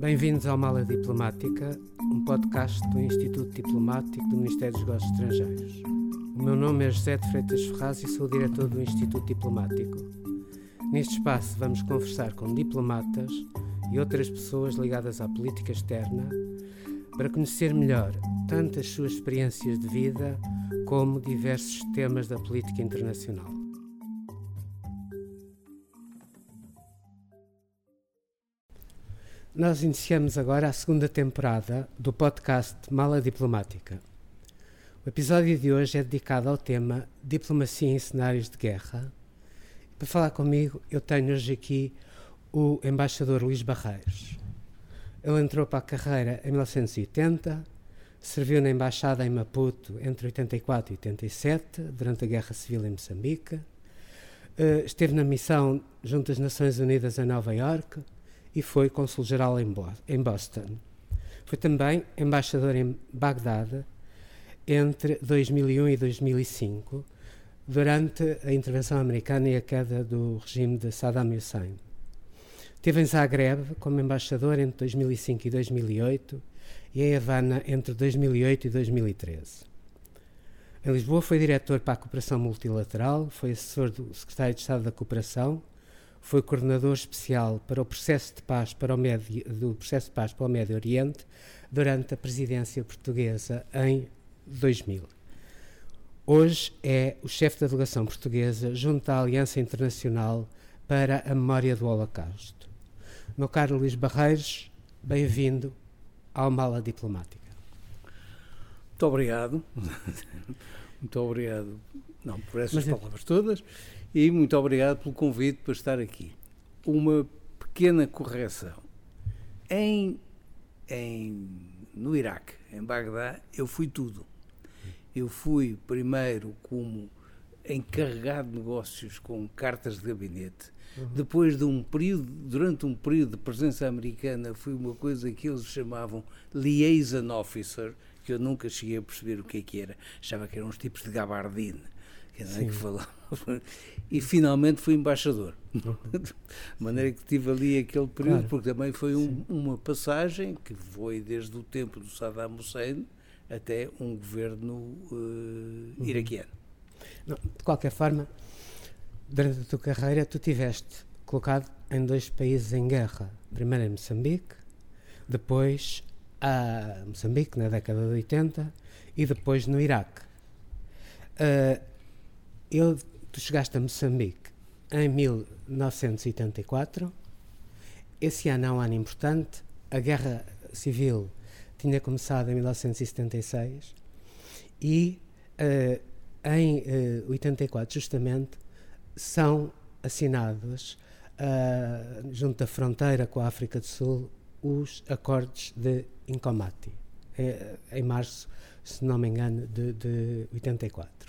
Bem-vindos ao Mala Diplomática, um podcast do Instituto Diplomático do Ministério dos Negócios Estrangeiros. O meu nome é José de Freitas Ferraz e sou diretor do Instituto Diplomático. Neste espaço vamos conversar com diplomatas e outras pessoas ligadas à política externa para conhecer melhor tanto as suas experiências de vida como diversos temas da política internacional. Nós iniciamos agora a segunda temporada do podcast Mala Diplomática. O episódio de hoje é dedicado ao tema Diplomacia em cenários de guerra. Para falar comigo, eu tenho hoje aqui o embaixador Luís Barreiros. Ele entrou para a carreira em 1980, serviu na embaixada em Maputo entre 84 e 87, durante a Guerra Civil em Moçambique. Eh, esteve na missão junto às Nações Unidas em Nova Iorque e foi cônsul-geral em Boston. Foi também embaixador em Bagdade entre 2001 e 2005, durante a intervenção americana e a queda do regime de Saddam Hussein. Esteve em Zagreb como embaixador entre 2005 e 2008 e em Havana entre 2008 e 2013. Em Lisboa foi diretor para a cooperação multilateral, foi assessor do secretário de Estado da Cooperação foi coordenador especial para o processo de paz para o Médio, do processo de paz para o Médio Oriente durante a presidência portuguesa em 2000. Hoje é o chefe da delegação portuguesa junto à Aliança Internacional para a Memória do Holocausto. Meu caro Luís Barreiros, bem-vindo ao Mala Diplomática. Muito obrigado. Muito obrigado não, por essas Mas, palavras todas e muito obrigado pelo convite para estar aqui. Uma pequena correção. Em, em, no Iraque, em Bagdá, eu fui tudo. Eu fui primeiro como encarregado de negócios com cartas de gabinete. Uhum. Depois de um período, durante um período de presença americana, fui uma coisa que eles chamavam liaison officer, que eu nunca cheguei a perceber o que é que era. Achava que eram uns tipos de gabardine dizer, que falava. E finalmente fui embaixador. De maneira que tive ali aquele período, claro. porque também foi um, uma passagem que foi desde o tempo do Saddam Hussein até um governo uh, iraquiano. Não, de qualquer forma, durante a tua carreira, tu tiveste colocado em dois países em guerra. Primeiro em Moçambique, depois a Moçambique na década de 80 e depois no Iraque. Uh, eu, tu chegaste a Moçambique em 1984. Esse ano é um ano importante. A guerra civil tinha começado em 1976 e uh, em uh, 84, justamente, são assinados, uh, junto da fronteira com a África do Sul, os acordos de Incomati, eh, em março, se não me engano, de, de 84.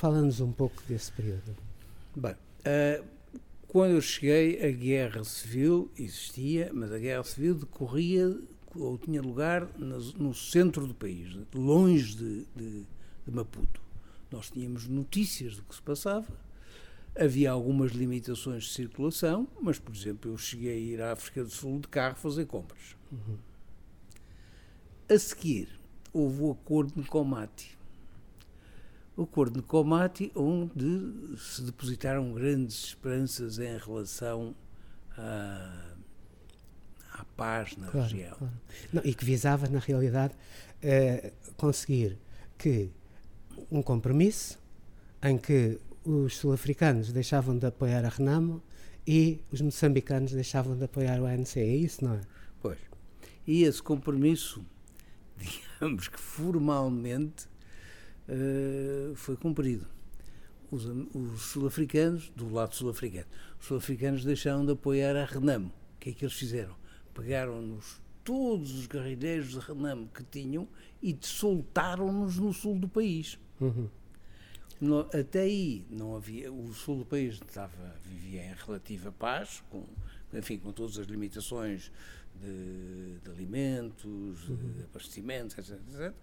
Fala-nos um pouco desse período. Bem, uh, quando eu cheguei, a guerra civil existia, mas a guerra civil decorria ou tinha lugar no, centro do país, longe de, de, de Maputo. Nós tínhamos notícias do que se passava, havia algumas limitações de circulação, mas, por exemplo, eu cheguei a ir à África do Sul de carro fazer compras. Uhum. A seguir, houve o acordo de Comate, o acordo de Comati, onde se depositaram grandes esperanças em relação à, à paz na claro, região. Claro. Não, e que visava, na realidade, eh, conseguir que um compromisso em que os sul-africanos deixavam de apoiar a Renamo e os moçambicanos deixavam de apoiar o ANC. É isso, não é? Pois. E esse compromisso, digamos que formalmente, uh, foi cumprido. Os, os sul-africanos, do lado sul-africano, os sul-africanos deixaram de apoiar a Renamo. O que é que eles fizeram? Pegaram-nos todos os guerrilheiros de Renamo que tinham e soltaram-nos no sul do país. Uhum. No, até aí não havia, o sul do país estava, vivia em relativa paz, com, enfim, com todas as limitações de, de alimentos, uhum. de abastecimentos, etc, etc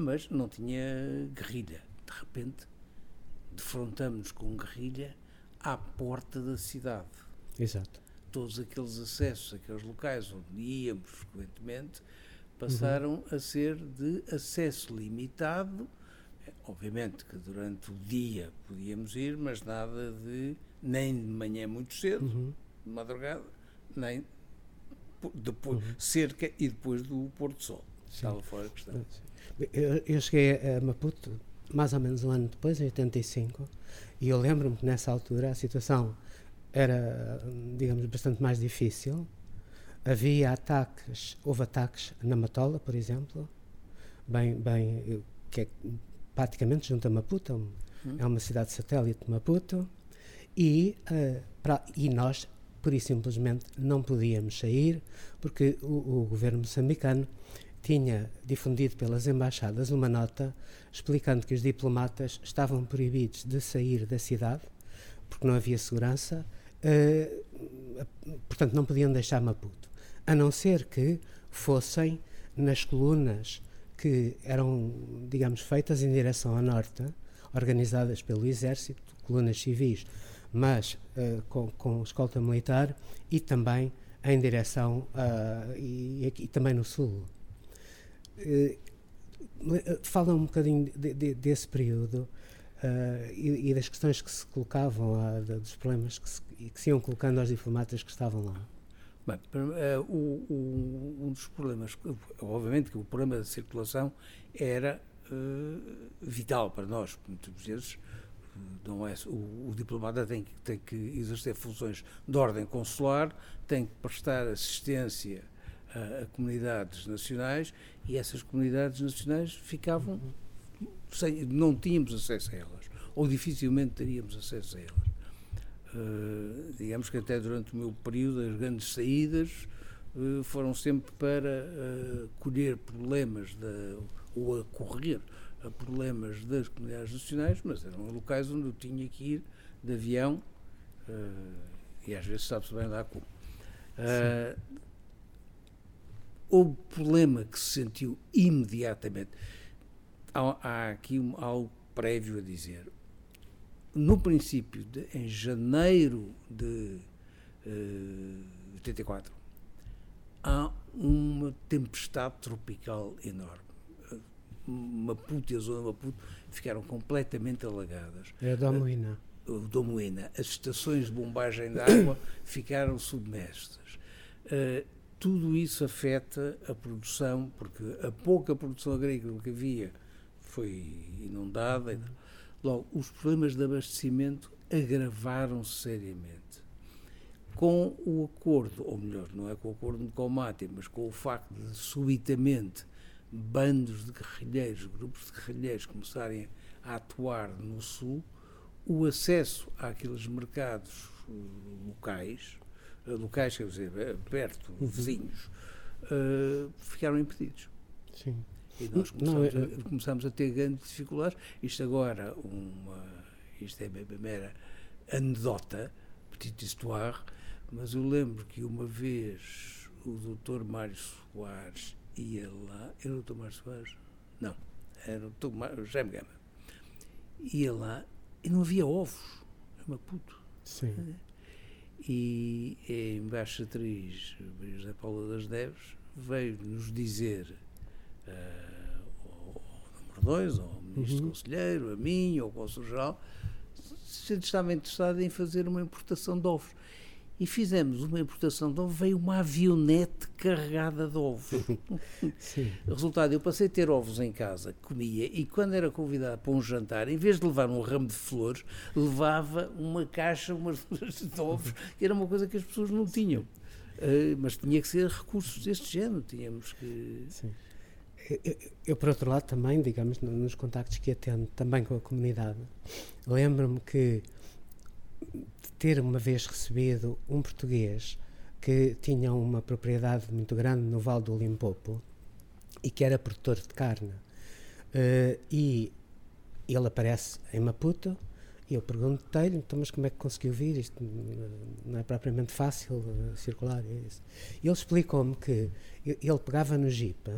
mas não tinha guerrilha. De repente, defrontamos com guerrilha à porta da cidade. Exato. todos aqueles acessos, aqueles locais onde íamos frequentemente, passaram uhum. a ser de acesso limitado. É, obviamente que durante o dia podíamos ir, mas nada de nem de manhã muito cedo, uhum. de madrugada, nem depois, uhum. cerca e depois do pôr do sol. Estava fora a questão. Eu, eu cheguei a Maputo mais ou menos um ano depois, em 85, e eu lembro-me que nessa altura a situação era, digamos, bastante mais difícil. Havia ataques, houve ataques na Matola, por exemplo, bem, bem, que é praticamente junto a Maputo, hum. é uma cidade satélite de Maputo, e, uh, pra, e nós, por e simplesmente, não podíamos sair, porque o, o governo moçambicano tinha difundido pelas embaixadas uma nota explicando que os diplomatas estavam proibidos de sair da cidade porque não havia segurança, uh, portanto não podiam deixar Maputo, a não ser que fossem nas colunas que eram, digamos, feitas em direção ao norte, organizadas pelo exército, colunas civis, mas uh, com, com escolta militar e também em direção uh, e, e, também no sul. Uh, fala um bocadinho de, de, desse período uh, e, e, das questões que se colocavam, uh, dos problemas que se, que se iam colocando aos diplomatas que estavam lá. Bem, uh, o, o, um dos problemas, obviamente que o problema da circulação era vital para nós, muitas vezes não é, o, o, diplomata tem que, tem que exercer funções de ordem consular, tem que prestar assistência a, a comunidades nacionais e essas comunidades nacionais ficavam sem, não tínhamos acesso a elas, ou dificilmente teríamos acesso a elas. Uh, digamos que até durante o meu período as grandes saídas uh, foram sempre para uh, colher problemas da, ou a correr a problemas das comunidades nacionais, mas eram locais onde eu tinha que ir de avião e às vezes sabe-se bem lá como. Houve problema que se sentiu imediatamente há, há aqui um, algo prévio a dizer. No princípio, de, em janeiro de uh, eh, 84, há uma tempestade tropical enorme. Maputo e a zona de Maputo ficaram completamente alagadas. É a Domoína. Uh, Domoína. As estações de bombagem de água ficaram submersas. Uh, tudo isso afeta a produção, porque a pouca produção agrícola que havia foi inundada. Logo, os problemas de abastecimento agravaram-se seriamente. Com o acordo, ou melhor, não é com o acordo com o Mati, mas com o facto de subitamente bandos de guerrilheiros, grupos de guerrilheiros começarem a atuar no Sul, o acesso àqueles mercados eh, locais, locais, quer dizer, eh, perto, uhum. vizinhos, uh, ficaram impedidos. Sim. E nós começamos, não, a, começamos a ter grandes dificuldades. Isto agora, uma, isto é uma mera anedota, petite histoire, mas eu lembro que uma vez o doutor Mário Soares ia lá, era o doutor Mário Soares? Não, era o doutor Jaime Gama. Ia lá e não havia ovos, é Maputo. Sim. E a embaixatriz José Paula das Neves veio nos dizer uh, ao, número 2, ao ministro uhum. conselheiro, a mim, ao consul-geral, se estava interessado em fazer uma importação de ovos. E fizemos uma importação de ovos, veio uma avionete carregada de ovos. Resultado, eu passei a ter ovos em casa, comia, e quando era convidado para um jantar, em vez de levar um ramo de flores, levava uma caixa, umas de ovos, que era uma coisa que as pessoas não tinham. Uh, mas tinha que ser recursos deste género, tínhamos que. Sim. Eu, eu, por outro lado, também, digamos, nos contactos que atendo, também com a comunidade, lembro-me que ter uma vez recebido um português que tinha uma propriedade muito grande no Vale do Limpopo e que era produtor de carne. Uh, e ele aparece em Maputo e eu perguntei-lhe, então, mas como é que conseguiu vir? Isto não é propriamente fácil uh, circular. É e ele explicou-me que ele pegava no Jeep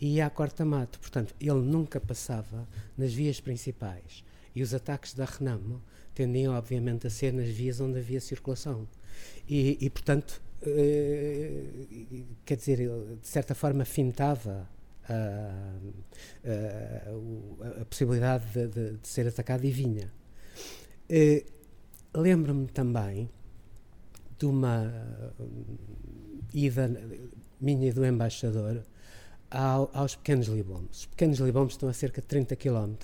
e ia à corta-mato. Portanto, ele nunca passava nas vias principais. E os ataques da Renamo tendiam, obviamente, a ser nas vias onde havia circulação. E, e portanto, uh, quer dizer, de certa forma fintava a, a, a possibilidade de, de, de, ser atacado e vinha. Uh, Lembro-me também de uma ida minha e do embaixador ao, aos Pequenos Libomes. Os Pequenos Libomes estão a cerca de 30 km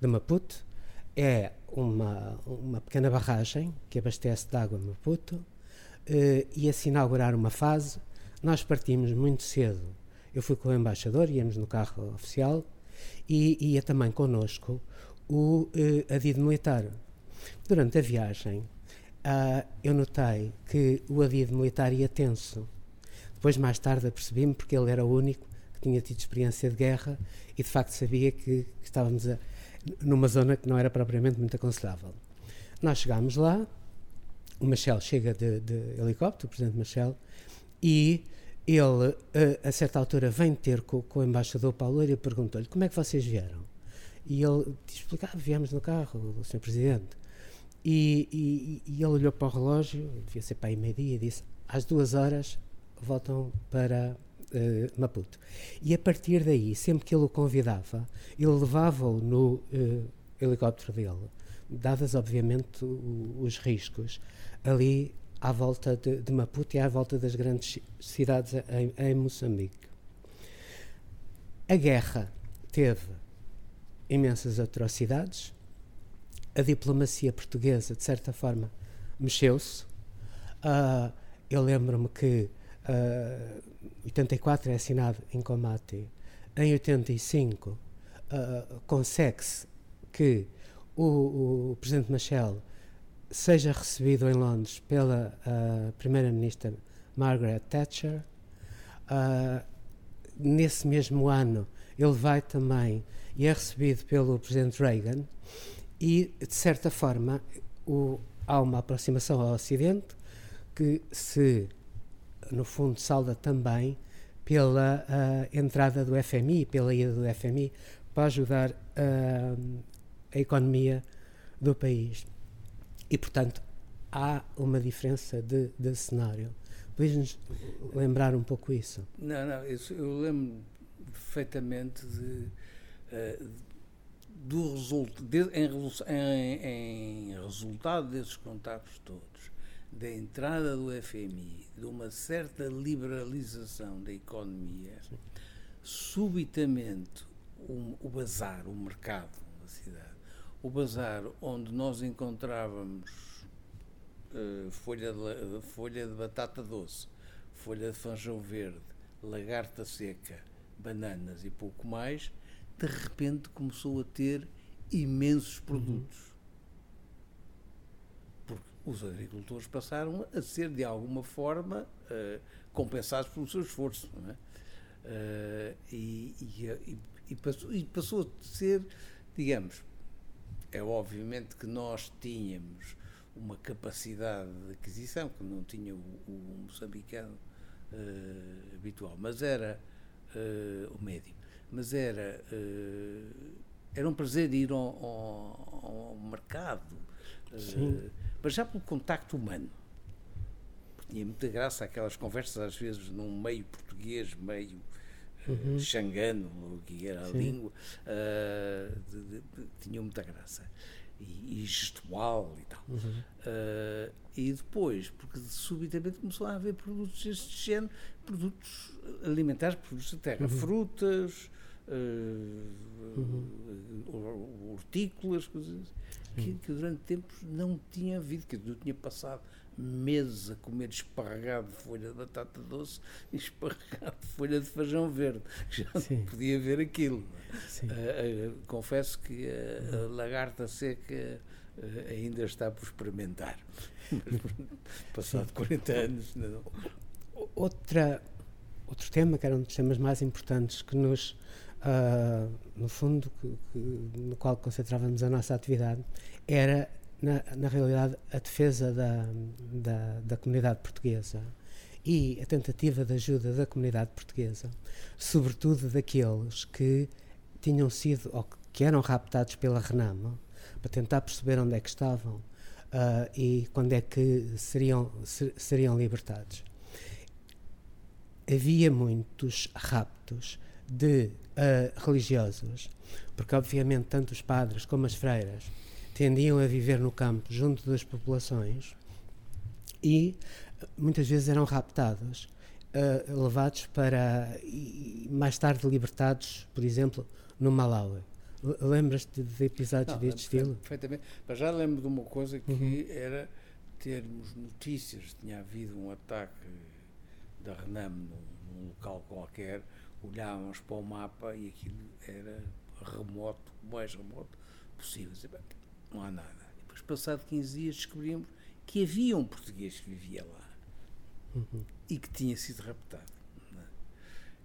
de Maputo. É uma, uma pequena barragem que abastece de água Maputo eh, e se inaugurar uma fase. Nós partimos muito cedo. Eu fui com o embaixador, íamos no carro oficial e ia também connosco o eh, adido militar. Durante a viagem, uh, eu notei que o adido militar ia tenso. Depois, mais tarde, apercebi-me porque ele era o único que tinha tido experiência de guerra e, de facto, sabia que, que estávamos a, numa zona que não era propriamente muito aconselhável. Nós chegámos lá, o Machel chega de, de helicóptero, o presidente Machel, e ele, a, a, certa altura, vem ter com, com o embaixador Paulo e perguntou-lhe como é que vocês vieram. E ele disse, ah, viemos no carro, o senhor presidente. E, e, e, ele olhou para o relógio, devia ser para aí meio-dia, e disse: às duas horas voltam para uh, Maputo. E a partir daí, sempre que ele o convidava, ele levava-o no uh, helicóptero dele, dadas obviamente o, os riscos, ali à volta de, de, Maputo e à volta das grandes cidades em, em Moçambique. A guerra teve imensas atrocidades, a diplomacia portuguesa, de certa forma, mexeu-se. Uh, eu lembro-me que uh, ah, 84 é assinado em combate. Em 85 uh, consegue-se que o, o, Presidente Machel seja recebido em Londres pela uh, Primeira-Ministra Margaret Thatcher. Uh, nesse mesmo ano, ele vai também e é recebido pelo Presidente Reagan e, de certa forma, o, há uma aproximação ao Ocidente que se, no fundo, salda também pela uh, entrada do FMI, pela ida do FMI, para ajudar uh, a economia do país. E, portanto, há uma diferença de, de cenário. Podes-nos lembrar um pouco isso? Não, não, isso, eu lembro perfeitamente de, uh, do result, de, em, em, em, resultado desses contactos todos, da entrada do FMI, de uma certa liberalização da economia, Sim. subitamente um, o bazar, o mercado da cidade, o bazar onde nós encontrávamos uh, folha, de, folha de batata doce, folha de feijão verde, lagarta seca, bananas e pouco mais, de repente começou a ter imensos produtos. Uhum. Os agricultores passaram a ser, de alguma forma, uh, compensados pelo seu esforço. É? Uh, e, e, e, passou, e passou a ser, digamos, é obviamente que nós tínhamos uma capacidade de aquisição que não tinha o, o moçambicano uh, habitual, mas era uh, o médio mas era, era um prazer ir ao, ao, ao mercado, uh, mas já pelo contacto humano. Porque tinha muita graça aquelas conversas, às vezes, num meio português, meio eh, uhum. xangano, o que era a Sim. língua, uh, de, de, de, tinham muita graça. E, e, gestual e tal. Uhum. Uh, e depois, porque subitamente começou a haver produtos deste género, produtos alimentares, produtos da terra, uhum. frutas, uh, hortícolas, coisas que, que, durante tempos não tinha havido, que eu tinha passado meses a comer esparregado de folha de batata doce e esparregado de folha de feijão verde, já Sim. não podia ver aquilo. Uh, uh, confesso que a, a lagarta seca ainda está por experimentar. Passado Sim. 40 anos. Não. Outra, outro tema, que era um dos temas mais importantes que nos uh, no fundo, que, que, no qual concentrávamos a nossa atividade, era, na, na realidade, a defesa da, da, da comunidade portuguesa e a tentativa de ajuda da comunidade portuguesa, sobretudo daqueles que tinham sido ou que eram raptados pela Renamo, para tentar perceber onde é que estavam, uh, e quando é que seriam, ser, seriam libertados. Havia muitos raptos de uh, religiosos, porque obviamente tanto os padres como as freiras tendiam a viver no campo junto das populações e muitas vezes eram raptados, uh, levados para e mais tarde libertados, por exemplo, no Malawi. Lembras-te de episódios Não, deste estilo? Perfeitamente. Mas já lembro de uma coisa que uhum. era termos notícias. Tinha havido um ataque da Renam num, num, local qualquer, olhávamos para o mapa e aquilo era remoto, o mais remoto possível. Não há nada. Depois, passado 15 dias, descobrimos que havia um português que vivia lá uhum. e que tinha sido raptado.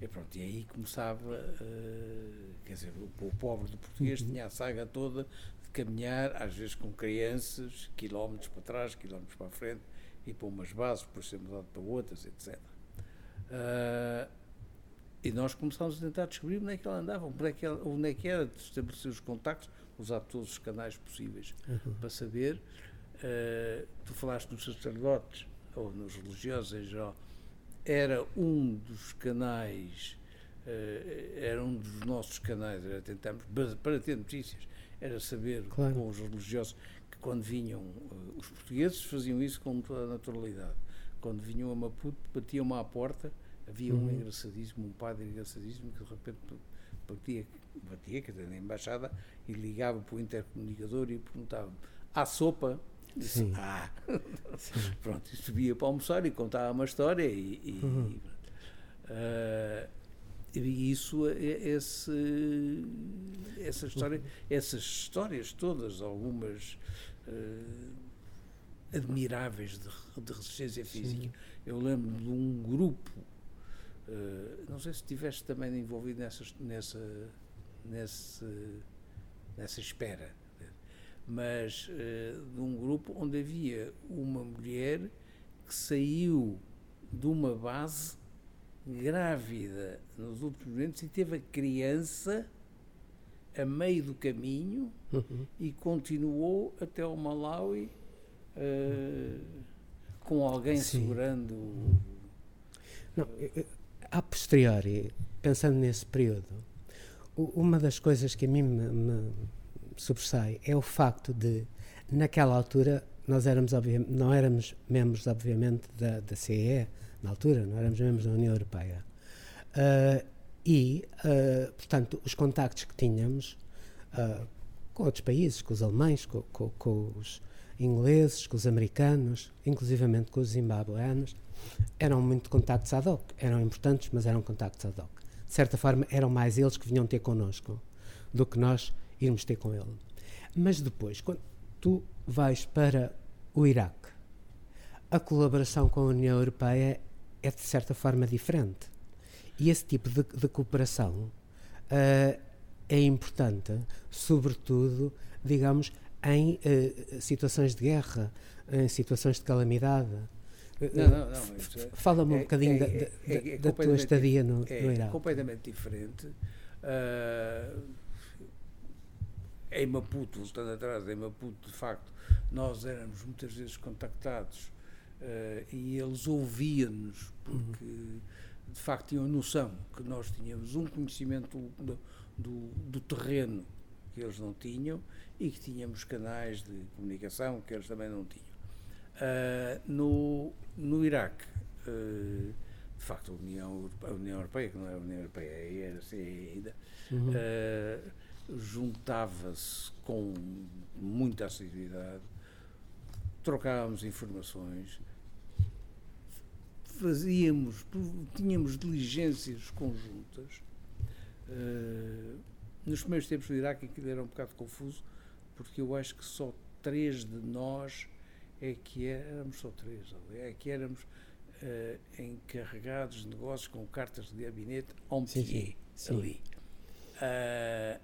E pronto, e aí começava, uh, quer dizer, o, o, pobre do português uhum. tinha a saga toda de caminhar, às vezes com crianças, quilómetros para trás, quilómetros para a frente, e para umas bases, depois ser mudado para outras, etc. Uh, eh, e nós começámos a tentar descobrir onde é que ela andava, onde é que, ela, onde é que era, de estabelecer os contactos, usar todos os canais possíveis uhum. para saber. Uh, tu falaste nos sacerdotes, ou nos religiosos em geral, era um dos canais, uh, era um dos nossos canais, era tentarmos, para ter notícias, era saber claro. com os religiosos que quando vinham, uh, os portugueses faziam isso com toda a naturalidade. Quando vinham a Maputo, batiam-me à porta, havia uhum. um engraçadíssimo, um padre engraçadíssimo que de repente batia, batia quer dizer, na embaixada e ligava para o intercomunicador e perguntava há sopa? Sim. Ah, Sim. pronto, e subia para almoçar e contava uma história e, e, uhum. uh, e isso, é, esse, essa história, uhum. essas histórias todas, algumas uh, admiráveis de, de, resistência física. Sim. Eu lembro de um grupo, uh, não sei se estiveste também envolvido nessa, nessa, nessa, nessa espera mas uh, de um grupo onde havia uma mulher que saiu de uma base grávida nos últimos momentos e teve a criança a meio do caminho uhum. e continuou até o Malawi uh, com alguém Sim. segurando. Não, a posteriori, pensando nesse período, uma das coisas que a mim me, me sobressai é o facto de, naquela altura, nós éramos, não éramos membros, obviamente, da, da CE, na altura, não éramos membros da União Europeia. Uh, e, uh, portanto, os contactos que tínhamos uh, com outros países, com os alemães, com, com, com, os ingleses, com os americanos, inclusivamente com os zimbabueanos, eram muito contactos ad hoc. Eram importantes, mas eram contactos ad hoc. De certa forma, eram mais eles que vinham ter connosco do que nós irmos ter com ele. Mas depois, quando tu vais para o Iraque, a colaboração com a União Europeia é de certa forma diferente. E esse tipo de, de cooperação uh, é importante, sobretudo, digamos, em uh, situações de guerra, em situações de calamidade. Não, não, não. É- Fala-me um é, bocadinho é, da, é, da, da tua estadia no, é, no Iraque. É completamente diferente. Uh, em Maputo, voltando atrás, em Maputo, de facto, nós éramos muitas vezes contactados uh, e eles ouviam-nos, porque uhum. de facto tinham noção que nós tínhamos um conhecimento do, do, do, terreno que eles não tinham e que tínhamos canais de comunicação que eles também não tinham. Uh, no, no Iraque, uh, de facto, a União, a União Europeia, que não é a União Europeia, era assim ainda. Uhum juntava-se com muita assiduidade, trocávamos informações, fazíamos, tínhamos diligências conjuntas. Uh, nos primeiros tempos do Iraque aquilo era um bocado confuso, porque eu acho que só três de nós é que éramos só três, é que éramos uh, encarregados de negócios com cartas de gabinete en pied, ali. Uh,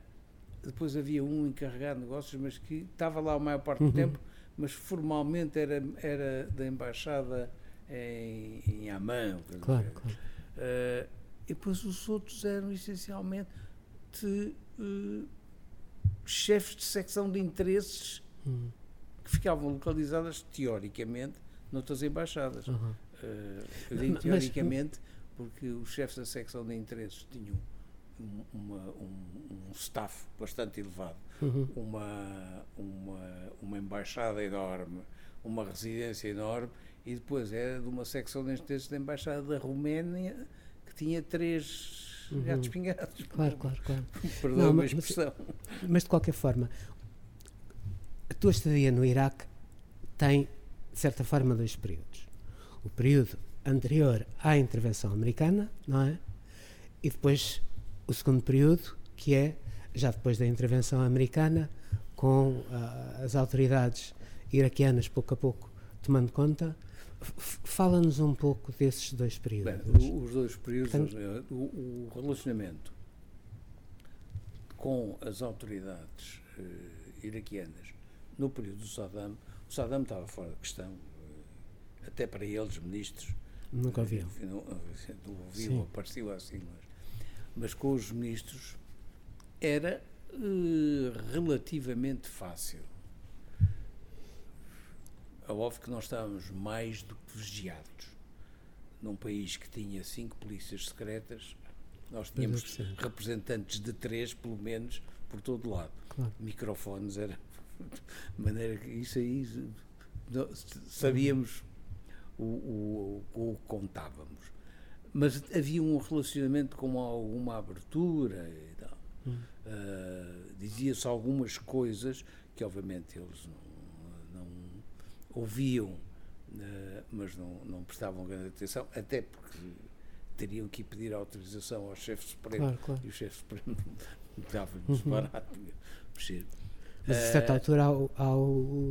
depois havia um encarregado de negócios, mas que estava lá a maior parte do uhum. tempo, mas formalmente era, era da embaixada em, em Amman. Claro, claro. Uh, e depois os outros eram essencialmente de, uh, chefes de secção de interesses uhum. Que ficavam localizadas, teoricamente, noutras embaixadas. Uhum. Uh, eu digo teoricamente porque os chefes da secção de interesses tinham um, uma, um, um staff bastante elevado, uhum. uma, uma, uma embaixada enorme, uma residência enorme, e depois era de uma secção de interesses da embaixada da Roménia que tinha três uhum. gatos pingados. Claro, claro, claro. Perdão a expressão. Mas, mas de qualquer forma, a tua estadia no Iraque tem, de certa forma, dois períodos. O período anterior à intervenção americana, não é? E depois o segundo período, que é já depois da intervenção americana, com uh, as autoridades iraquianas pouco a pouco tomando conta. Fala-nos um pouco desses dois períodos. Bem, os dois períodos, Portanto, eh, o, o, relacionamento com as autoridades uh, iraquianas no período do Saddam, o Saddam estava fora de questão, uh, até para eles, ministros, Nunca ouviam. Não, não ouviam, apareceu assim, mas, mas com os ministros era uh, relativamente fácil. É óbvio que nós estávamos mais do que vigiados. Num país que tinha cinco polícias secretas, nós tínhamos representantes de três, pelo menos, por todo lado. Claro. Microfones era de maneira que isso aí sabíamos o, o, contávamos. Mas havia um relacionamento com alguma abertura e tal. Hum. Uh, Dizia-se algumas coisas que, obviamente, eles não, não ouviam, uh, mas não, não prestavam grande atenção, até porque teriam que pedir autorização ao chefe supremo claro, claro. e o chefe supremo dava-lhes uhum. barato mexer. Mas a certa altura ao, ao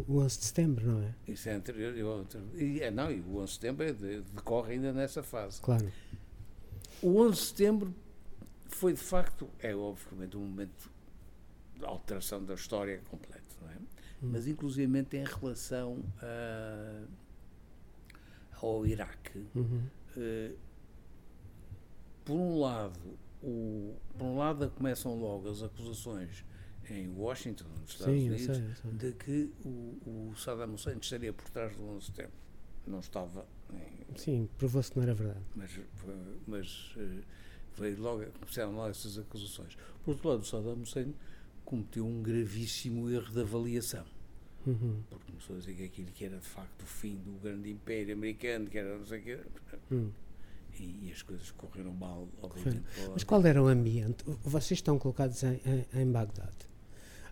11 de setembro, não é? Isso é anterior. E, é, não, e o 11 de setembro é de, decorre ainda nessa fase. Claro. O 11 de setembro foi de facto, é obviamente um momento de alteração da história completa, não é? Hum. Mas inclusivamente em relação a, ao Iraque, uhum. uh, por um lado, o, por um lado começam logo as acusações em Washington, nos Estados Sim, Unidos, sei, sei. de que o, o, Saddam Hussein estaria por trás do 11 de setembro. Não estava. Em, Sim, provou-se que não era verdade. Mas, mas eh, veio logo, começaram lá essas acusações. Por outro lado, o Saddam Hussein cometeu um gravíssimo erro de avaliação. Uhum. Porque começou a dizer que aquilo que era de facto o fim do grande império americano, que era não sei o que. Uhum. E, e, as coisas correram mal, obviamente. Mas qual era o ambiente? Vocês estão colocados em, em, em Bagdade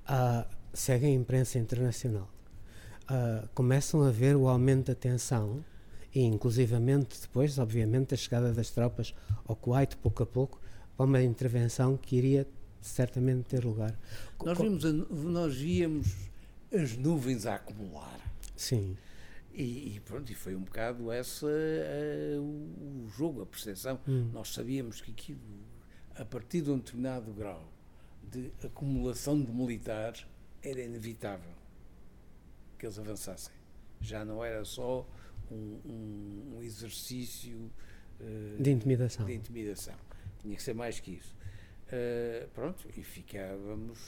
uh, seguem a imprensa internacional, uh, começam a ver o aumento da tensão e, inclusivamente, depois, obviamente, a chegada das tropas ao Kuwait, pouco a pouco, para uma intervenção que iria certamente ter lugar. Nós, vimos a, nós víamos as nuvens a acumular. Sim. E, e, pronto, e foi um bocado essa uh, o jogo, a percepção. Hum. Nós sabíamos que aquilo, a partir de um determinado grau, de acumulação de militares era inevitável que eles avançassem. Já não era só um, um, um exercício uh, de intimidação. de intimidação. Tinha que ser mais que isso. Uh, pronto, e ficávamos,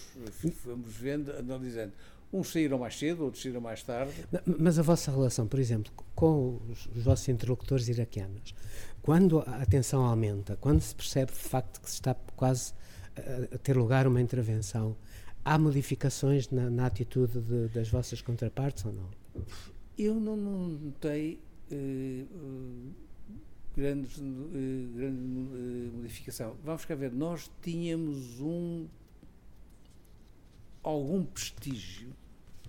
fomos vendo, analisando. Uns saíram mais cedo, outros saíram mais tarde. Mas a vossa relação, por exemplo, com os, os vossos interlocutores iraquianos, quando a tensão aumenta, quando se percebe de facto que se está quase a ter lugar uma intervenção, há modificações na, na atitude de, das vossas contrapartes ou não? Eu não, notei uh, grande, uh, grande uh, modificação. Vamos cá ver, nós tínhamos um algum prestígio.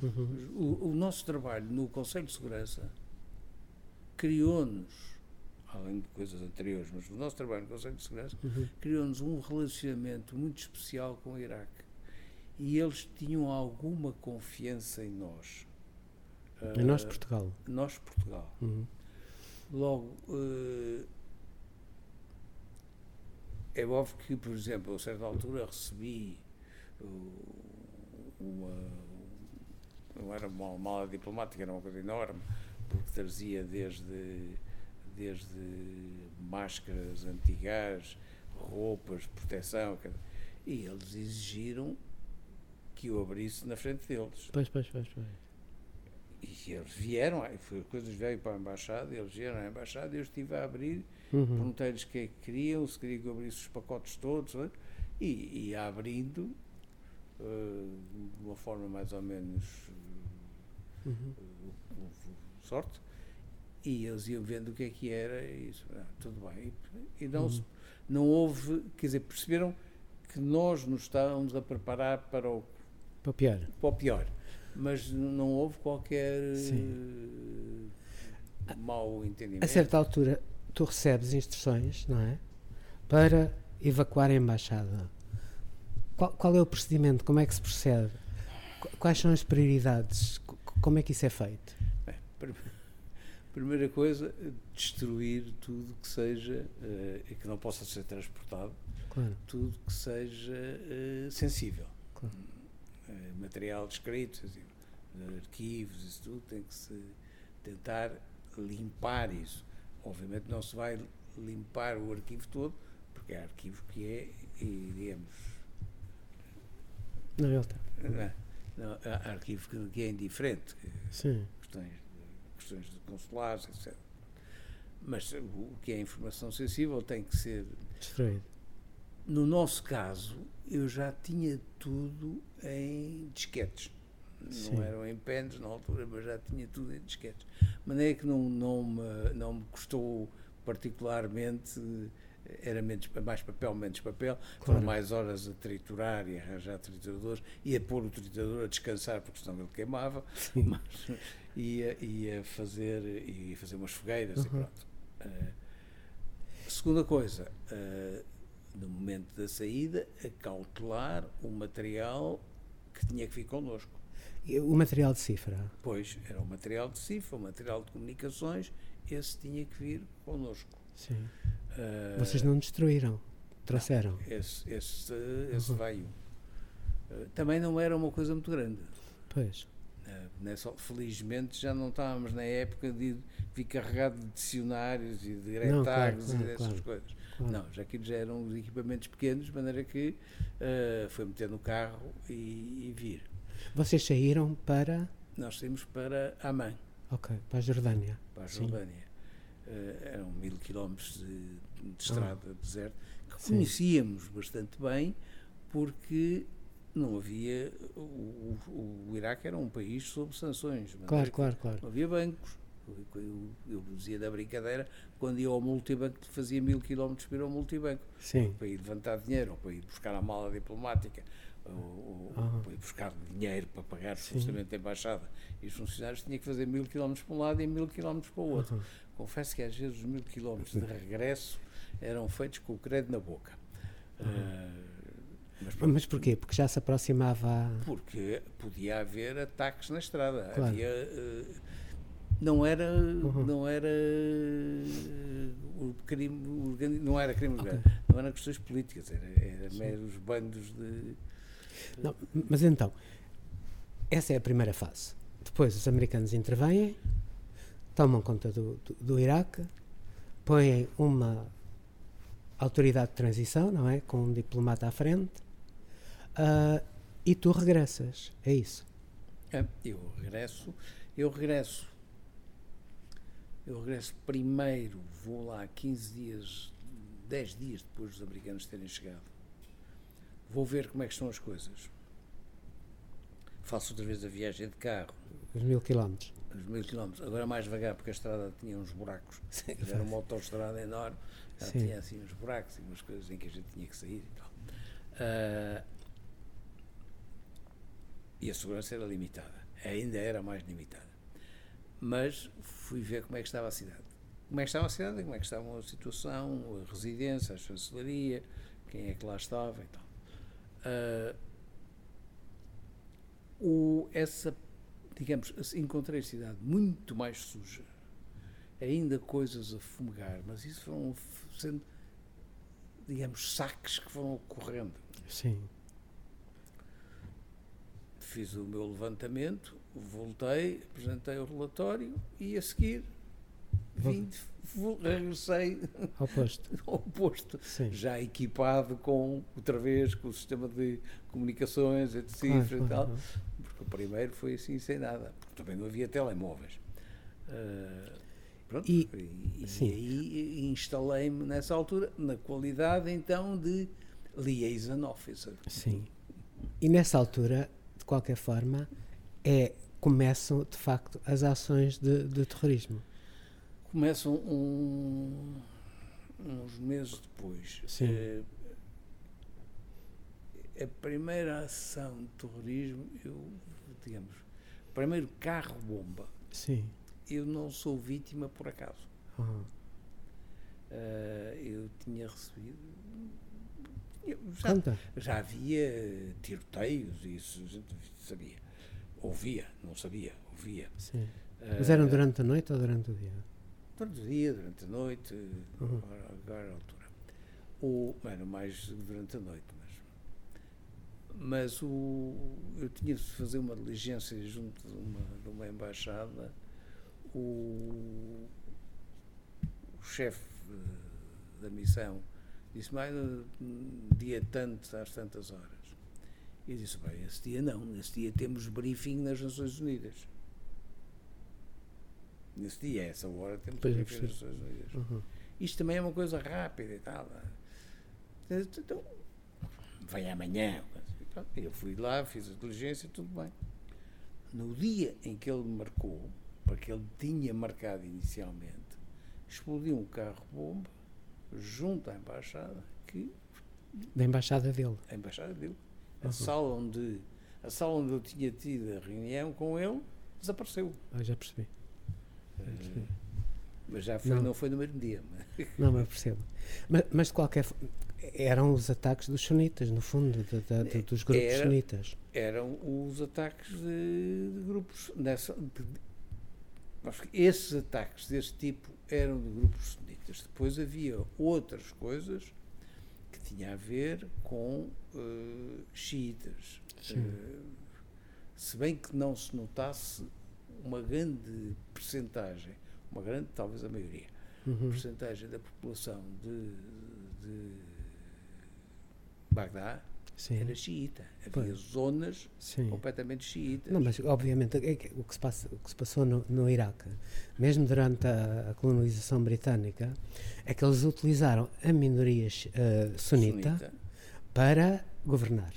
Uhum. O, o nosso trabalho no Conselho de Segurança criou-nos além de coisas anteriores, mas o nosso trabalho no Conselho de Segurança uhum. criou-nos um relacionamento muito especial com o Iraque. E eles tinham alguma confiança em nós. Em uh, nós, Portugal. Nós, Portugal. Uhum. Logo, uh, é óbvio que, por exemplo, a certa altura recebi uma. Não era uma mala diplomática, era uma coisa enorme, porque trazia desde desde máscaras antigás, roupas, proteção, e eles exigiram que eu abrisse na frente deles. Pois, pois, pois, pois. e eles vieram, foi, coisas veio para a embaixada, eles vieram à embaixada e eu estive a abrir, uhum. perguntei-lhes o que é que queriam, se queriam que eu abrisse os pacotes todos, né? e, e abrindo uh, de uma forma mais ou menos uh, uhum. uh, sorte, e eles iam vendo o que é que era, e isso, ah, tudo bem. E, e não, uhum. não houve, quer dizer, perceberam que nós nos estávamos a preparar para o, para o pior. Para o pior mas não houve qualquer Sim. mau entendimento. A certa altura, tu recebes instruções, não é? Para evacuar a embaixada. Qual, qual, é o procedimento? Como é que se procede? Quais são as prioridades? Como é que isso é feito? Bem, primeira coisa, destruir tudo que seja uh, e que não possa ser transportado, claro. tudo que seja uh, sensível. Claro. Uh, material escrito, assim, arquivos, isso tudo, tem que se tentar limpar isso. Obviamente não se vai limpar o arquivo todo, porque há arquivo que é, digamos. Não, ele está. Não, há arquivo que, que é indiferente. Sim. Questões, questões de consulares, etc. Mas o que é informação sensível tem que ser. Destruído. No nosso caso, eu já tinha tudo em disquetes. Sim. não eram em pens na altura, mas já tinha tudo em disquetes. De maneira que não, não, me, não me custou particularmente, era menos, mais papel, menos papel, claro. foram mais horas a triturar e arranjar trituradores, e a pôr o triturador a descansar, porque senão ele queimava, Sim. mas ia, ia, fazer, ia fazer umas fogueiras uhum. e pronto. Uh, segunda coisa, uh, no momento da saída, acautelar o material que tinha que vir connosco. O material de cifra? Pois, era o material de cifra, o material de comunicações, esse tinha que vir connosco. Sim. Uh, Vocês não destruíram, trouxeram? Não, esse, esse, esse uhum. veio. Uh, também não era uma coisa muito grande. Pois. Uh, nessa, felizmente já não estávamos na época de vir carregado de dicionários e de retágulos claro, e dessas claro, coisas. Claro. Não, já aquilo já eram os equipamentos pequenos, de maneira que foi meter no carro e, e vir. Vocês saíram para? Nós saímos para Amman. Ok, para a Jordânia. Para a Jordânia. Uh, eram mil quilómetros de, de estrada ah. deserta, que Sim. conhecíamos bastante bem, porque não havia. O, o, o, Iraque era um país sob sanções. Claro, claro, claro. Não havia bancos. Eu, eu dizia da brincadeira, quando ia ao multibanco, fazia mil quilómetros para ir ao multibanco. Sim. Para ir levantar dinheiro, ou para ir buscar a mala diplomática, ou, uhum. buscar dinheiro para pagar o funcionamento da embaixada e os funcionários tinham que fazer mil quilómetros para um lado e mil quilómetros para o outro. Uhum. Confesso que às vezes os mil quilómetros de regresso eram feitos com o credo na boca. Uhum. Uh, mas, mas porquê? Porque já se aproximava. Porque podia haver ataques na estrada. Claro. Havia. Uh, não era uhum. não era uh, o crime não era crime okay. não eram questões políticas era, era meros bandos de não, mas então, essa é a primeira fase. Depois os americanos intervêm, tomam conta do, do, do Iraque, põem uma autoridade de transição, não é? Com um diplomata à frente, uh, e tu regressas, é isso? É, eu regresso, eu regresso, eu regresso primeiro, vou lá 15 dias, 10 dias depois dos americanos terem chegado vou ver como é que estão as coisas. Faço outra vez a viagem de carro. Os mil quilómetros. Os mil quilómetros. Agora mais devagar, porque a estrada tinha uns buracos. Era uma autoestrada enorme. Ela tinha assim uns buracos e umas coisas em que a gente tinha que sair e tal. Uh, e a segurança era limitada. Ainda era mais limitada. Mas fui ver como é que estava a cidade. Como é que estava a cidade, como é que estava a situação, a residência, a chancelaria, quem é que lá estava e tal. Uh, o, essa, digamos, encontrei a cidade muito mais suja, ainda coisas a fumegar, mas isso foram sendo, digamos, saques que foram ocorrendo. Sim. Fiz o meu levantamento, voltei, apresentei o relatório e a seguir vim, regressei ao posto, ao posto já equipado com, outra vez, com o sistema de comunicações, etc. E tal, porque o primeiro foi assim sem nada, porque também não havia telemóveis. Uh, pronto, e, e, e aí instalei-me nessa altura na qualidade então de liaison officer. Sim. E nessa altura, qualquer forma, é, começam de facto as ações de, de terrorismo. Começam um, uns meses depois. Sim. Uh, a primeira ação de terrorismo, eu, digamos, primeiro carro-bomba. Sim. Eu não sou vítima por acaso. Uhum. Uh, eu tinha recebido. Já, já havia tiroteios, isso a gente sabia. Ouvia, não sabia, ouvia. Sim. Uh, Mas eram durante a noite ou durante o dia? Durante o dia, durante a noite, uhum. agora, agora a altura. Ou, bueno, mais durante a noite mas o, eu tinha de fazer uma diligência junto de uma, de uma embaixada. O, o chefe da missão disse: mais dia tanto, às tantas horas. E eu disse: bem, esse dia não, nesse dia temos briefing nas Nações Unidas. Nesse dia, essa hora, temos pois briefing nas Nações Unidas. Uhum. Isto também é uma coisa rápida e tal. Então, vem amanhã. Eu fui lá, fiz a diligência, tudo bem. No dia em que ele marcou, porque ele tinha marcado inicialmente, explodiu um carro-bomba junto à embaixada que da embaixada dele. A embaixada dele. A uhum. sala onde a sala onde eu tinha tido a reunião com ele desapareceu. Ah, já percebi. Já percebi. Uh, mas já foi, não. não foi no mesmo dia. Não, mas percebo. Mas, mas de qualquer eram os ataques dos sunitas, no fundo, de, de, de, dos grupos Era, sunitas. Eram os ataques de, grupos. Nessa, esses ataques desse tipo eram de grupos Depois havia outras coisas que tinham a ver com uh, xiitas. Uh, se bem que não se notasse uma grande percentagem, uma grande, talvez a maioria, uhum. percentagem da população de, de Bagdá Sim. era xiita. Havia pois. zonas Sim. completamente xiitas. Não, mas obviamente é o que se, passa, o que se passou no, no Iraque, mesmo durante a, a, colonização britânica, é que eles utilizaram a minoria uh, sunita, sunita para governar.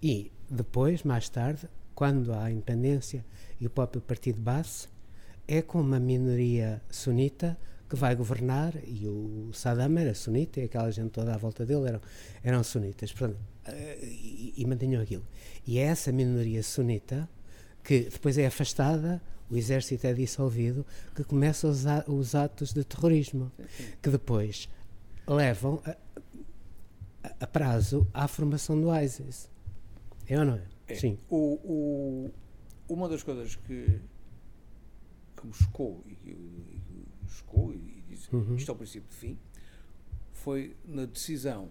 E depois, mais tarde, quando há a independência e o próprio partido base, é com uma minoria sunita que vai governar e o Saddam era sunita e aquela gente toda à volta dele eram, eram sunitas portanto, uh, e, e mantinham aquilo. E é essa minoria sunita que depois é afastada, o exército é dissolvido, que começa os, os atos de terrorismo, que depois levam a, a, a, prazo à formação do ISIS. É ou não é? é. Sim. O, o, uma das coisas que, que me chocou e, chocou e disse uhum. isto é o princípio de fim, foi na decisão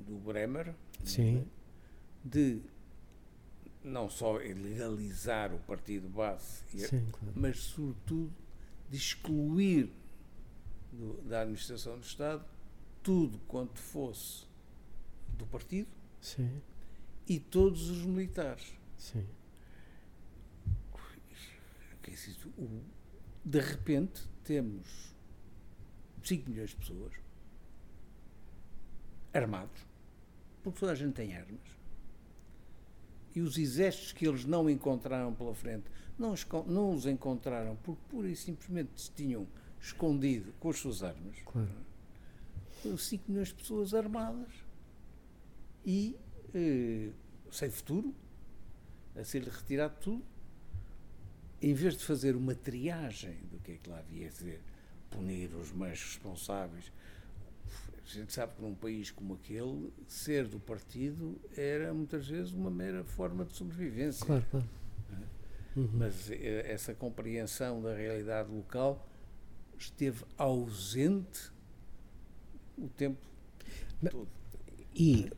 do Bremer Sim. de não só legalizar o partido base, Sim, claro. mas sobretudo de excluir do, da administração do Estado tudo quanto fosse do partido Sim. e todos os militares. Sim. De repente, temos 5 milhões de pessoas armados, porque toda a gente tem armas, e os exércitos que eles não encontraram pela frente, não, não os encontraram porque pura e simplesmente se tinham escondido com as suas armas. Claro. 5 milhões de pessoas armadas e eh, sem futuro, a ser-lhe retirado tudo em vez de fazer uma triagem do que é que lá havia a dizer, punir os mais responsáveis, a gente sabe que num país como aquele, ser do partido era muitas vezes uma mera forma de sobrevivência. Claro, claro. É? Uhum. Mas eh, essa compreensão da realidade local esteve ausente o tempo Mas, todo. E,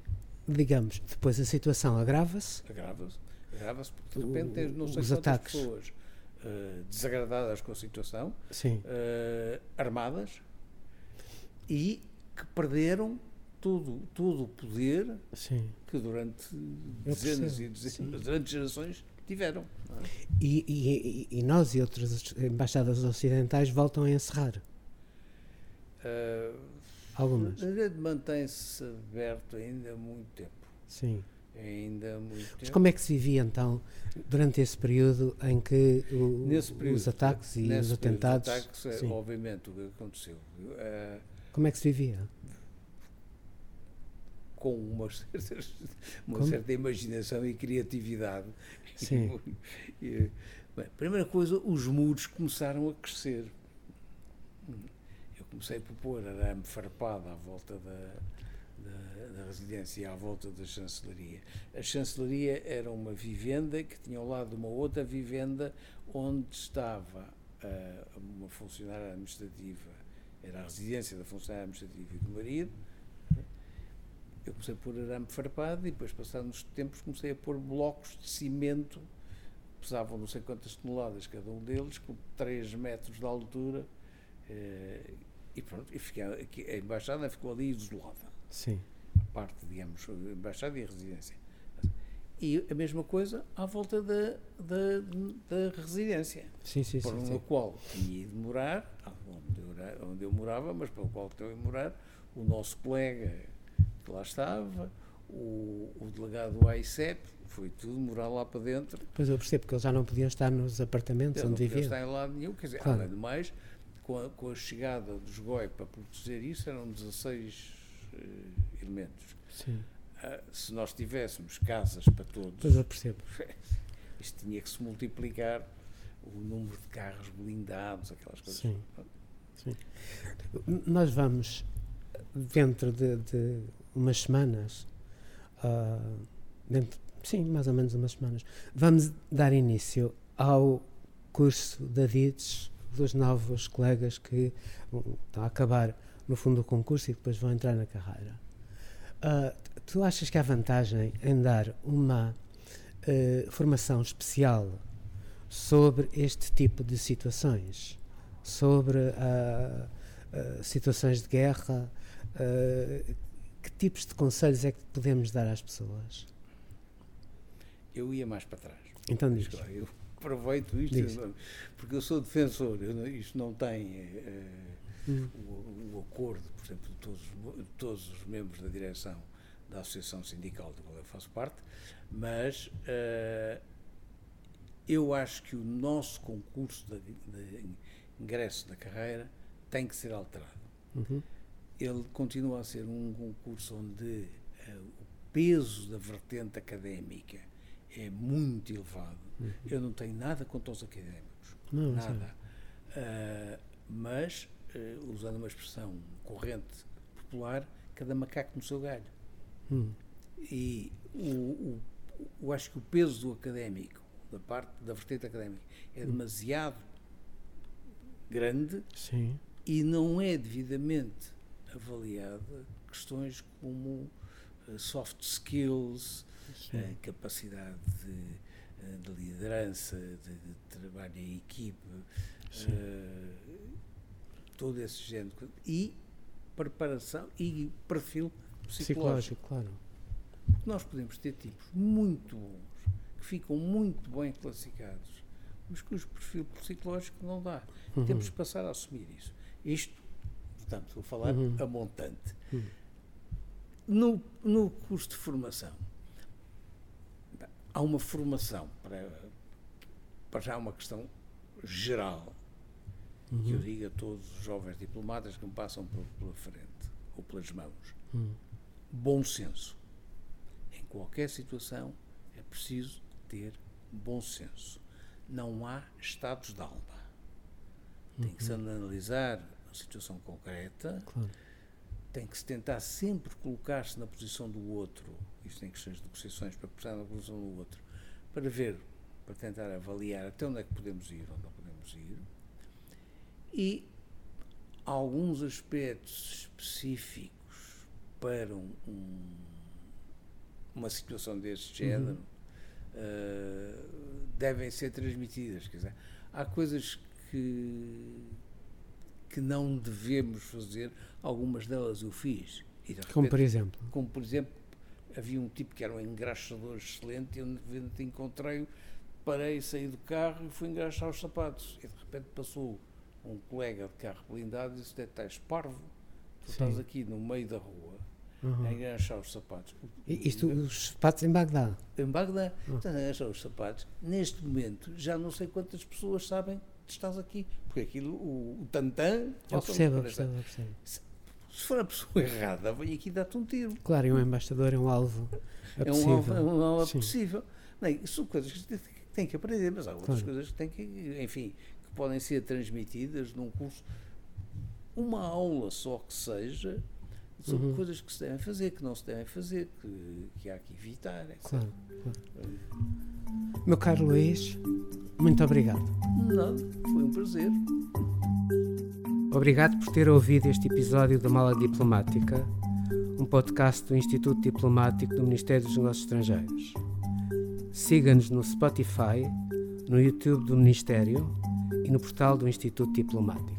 digamos, depois a situação agrava-se. Agrava-se. Agrava-se porque de repente tens não sei quantas ataques. pessoas uh, desagradadas com a situação, uh, armadas, e que perderam todo, todo o poder Sim. que durante dezenas e dezenas, durante gerações tiveram. É? E, e, e, nós e outras embaixadas ocidentais voltam a encerrar? Uh, Algumas. Mantém-se aberto ainda há muito tempo. Sim. Ainda muito Mas tempo. como é que se vivia então durante esse período em que o, período, os ataques e os atentados. Ataques, é, obviamente, o que aconteceu. Uh, como é que se vivia? Com uma certa, uma certa imaginação e criatividade. Sim. E, bem, primeira coisa, os muros começaram a crescer. Eu comecei por pôr arame farpado à volta da, da, da, residência à volta da chancelaria. A chancelaria era uma vivenda que tinha ao lado uma outra vivenda onde estava uh, uma funcionária administrativa, era a residência da funcionária administrativa e do marido. Eu comecei a pôr arame farpado e depois, passados tempos, comecei a pôr blocos de cimento, pesavam não sei quantas toneladas cada um deles, com 3 metros de altura. E pronto, e fiquei, a embaixada ficou ali isolada. Sim. A parte, digamos, embaixada e a residência. E a mesma coisa à volta da, da, da residência. Sim, sim, por sim, uma qual tinha ido morar, onde eu, onde eu morava, mas pelo qual tenho ido morar, o nosso colega que lá estava, o, o delegado do AICEP, foi tudo morar lá para dentro. Pois eu percebo que eles já não podiam estar nos apartamentos onde viviam. Não estar em lado nenhum, quer dizer, claro. além de mais, com a, com a, chegada dos GOI para proteger isso, eram 16 uh, elementos. Sim. Uh, se nós tivéssemos casas para todos, pois eu percebo. isto tinha que se multiplicar o número de carros blindados, aquelas coisas. Sim. Sim. Nós vamos, dentro de, de umas semanas, uh, dentro, sim, mais ou menos umas semanas, vamos dar início ao curso da DITS dos novos colegas que estão a acabar, no fundo, o concurso e depois vão entrar na carreira. Uh, tu achas que há vantagem em dar uma uh, formação especial sobre este tipo de situações? Sobre uh, situações de guerra? que tipos de conselhos é que podemos dar às pessoas? Eu ia mais para trás. Então diz. Eu, aproveito isto, Diz. porque eu sou defensor, eu, isto não tem uh, hum. o, o, acordo, por exemplo, de todos, todos os membros da direção da Associação Sindical da qual eu faço parte, mas uh, eu acho que o nosso concurso de, de, ingresso da carreira tem que ser alterado. Uhum. Ele continua a ser um concurso onde uh, o peso da vertente académica é muito elevado. Uhum. Eu não tenho nada contra os académicos. Não, nada. Uh, mas, uh, usando uma expressão corrente popular, cada macaco no seu galho. Uhum. E o, eu acho que o peso do académico, da parte da vertente académica, é hum. demasiado grande Sim. e não é devidamente avaliada questões como uh, soft skills, capacidade de, de liderança, de, de, trabalho em equipe, uh, todo esse género e preparação e perfil psicológico. psicológico claro. Nós podemos ter tipos muito bons, que ficam muito bem classificados, mas cujo perfil psicológico não dá. Uhum. Temos que passar a assumir isso. Isto, portanto, vou falar uhum. a montante. Uhum. No, no curso de formação, há uma formação para, para já uma questão geral uhum. que eu digo a todos os jovens diplomatas que me passam por, pela frente ou pelas mãos. Uhum. Bom senso. Em qualquer situação é preciso ter bom senso. Não há estados de alma. Tem que se uhum. analisar a situação concreta. Claro. Tem que se tentar sempre colocar-se na posição do outro isto tem questões de negociações para prestar na posição do outro, para ver, para tentar avaliar até onde é que podemos ir, onde não podemos ir, e alguns aspectos específicos para um, um, uma situação deste uhum. género uhum. uh, devem ser transmitidas. Quer dizer, há coisas que, que não devemos fazer, algumas delas eu fiz. Repente, como por exemplo? Como por exemplo havia um tipo que era um engraxador excelente e eu encontrei parei, saí do carro e fui engraxar os sapatos. E de repente passou um colega de carro blindado e disse: Estás parvo, tu Sim. estás aqui no meio da rua uhum. a engraxar os sapatos. Isto, os sapatos em Bagdá? Em Bagdá, uhum. estás a engraxar os sapatos. Neste momento, já não sei quantas pessoas sabem que estás aqui, porque aquilo, o, o tantã. Eu percebo, eu percebo, eu percebo. Se, se for a pessoa errada, vem aqui dar-te um tiro. Claro, e um embaixador é um alvo. É um alvo, é um alvo possível. Bem, são coisas que têm que aprender, mas há outras claro. coisas que têm que, enfim, que podem ser transmitidas num curso. Uma aula só que seja, sobre uhum. coisas que se devem fazer, que não se devem fazer, que, que há que evitar. Etc. Claro, claro. Meu caro Luís, muito obrigado. Nada, foi um prazer. Obrigado por ter ouvido este episódio da Mala Diplomática, um podcast do Instituto Diplomático do Ministério dos Negócios Estrangeiros. Siga-nos no Spotify, no YouTube do Ministério e no portal do Instituto Diplomático.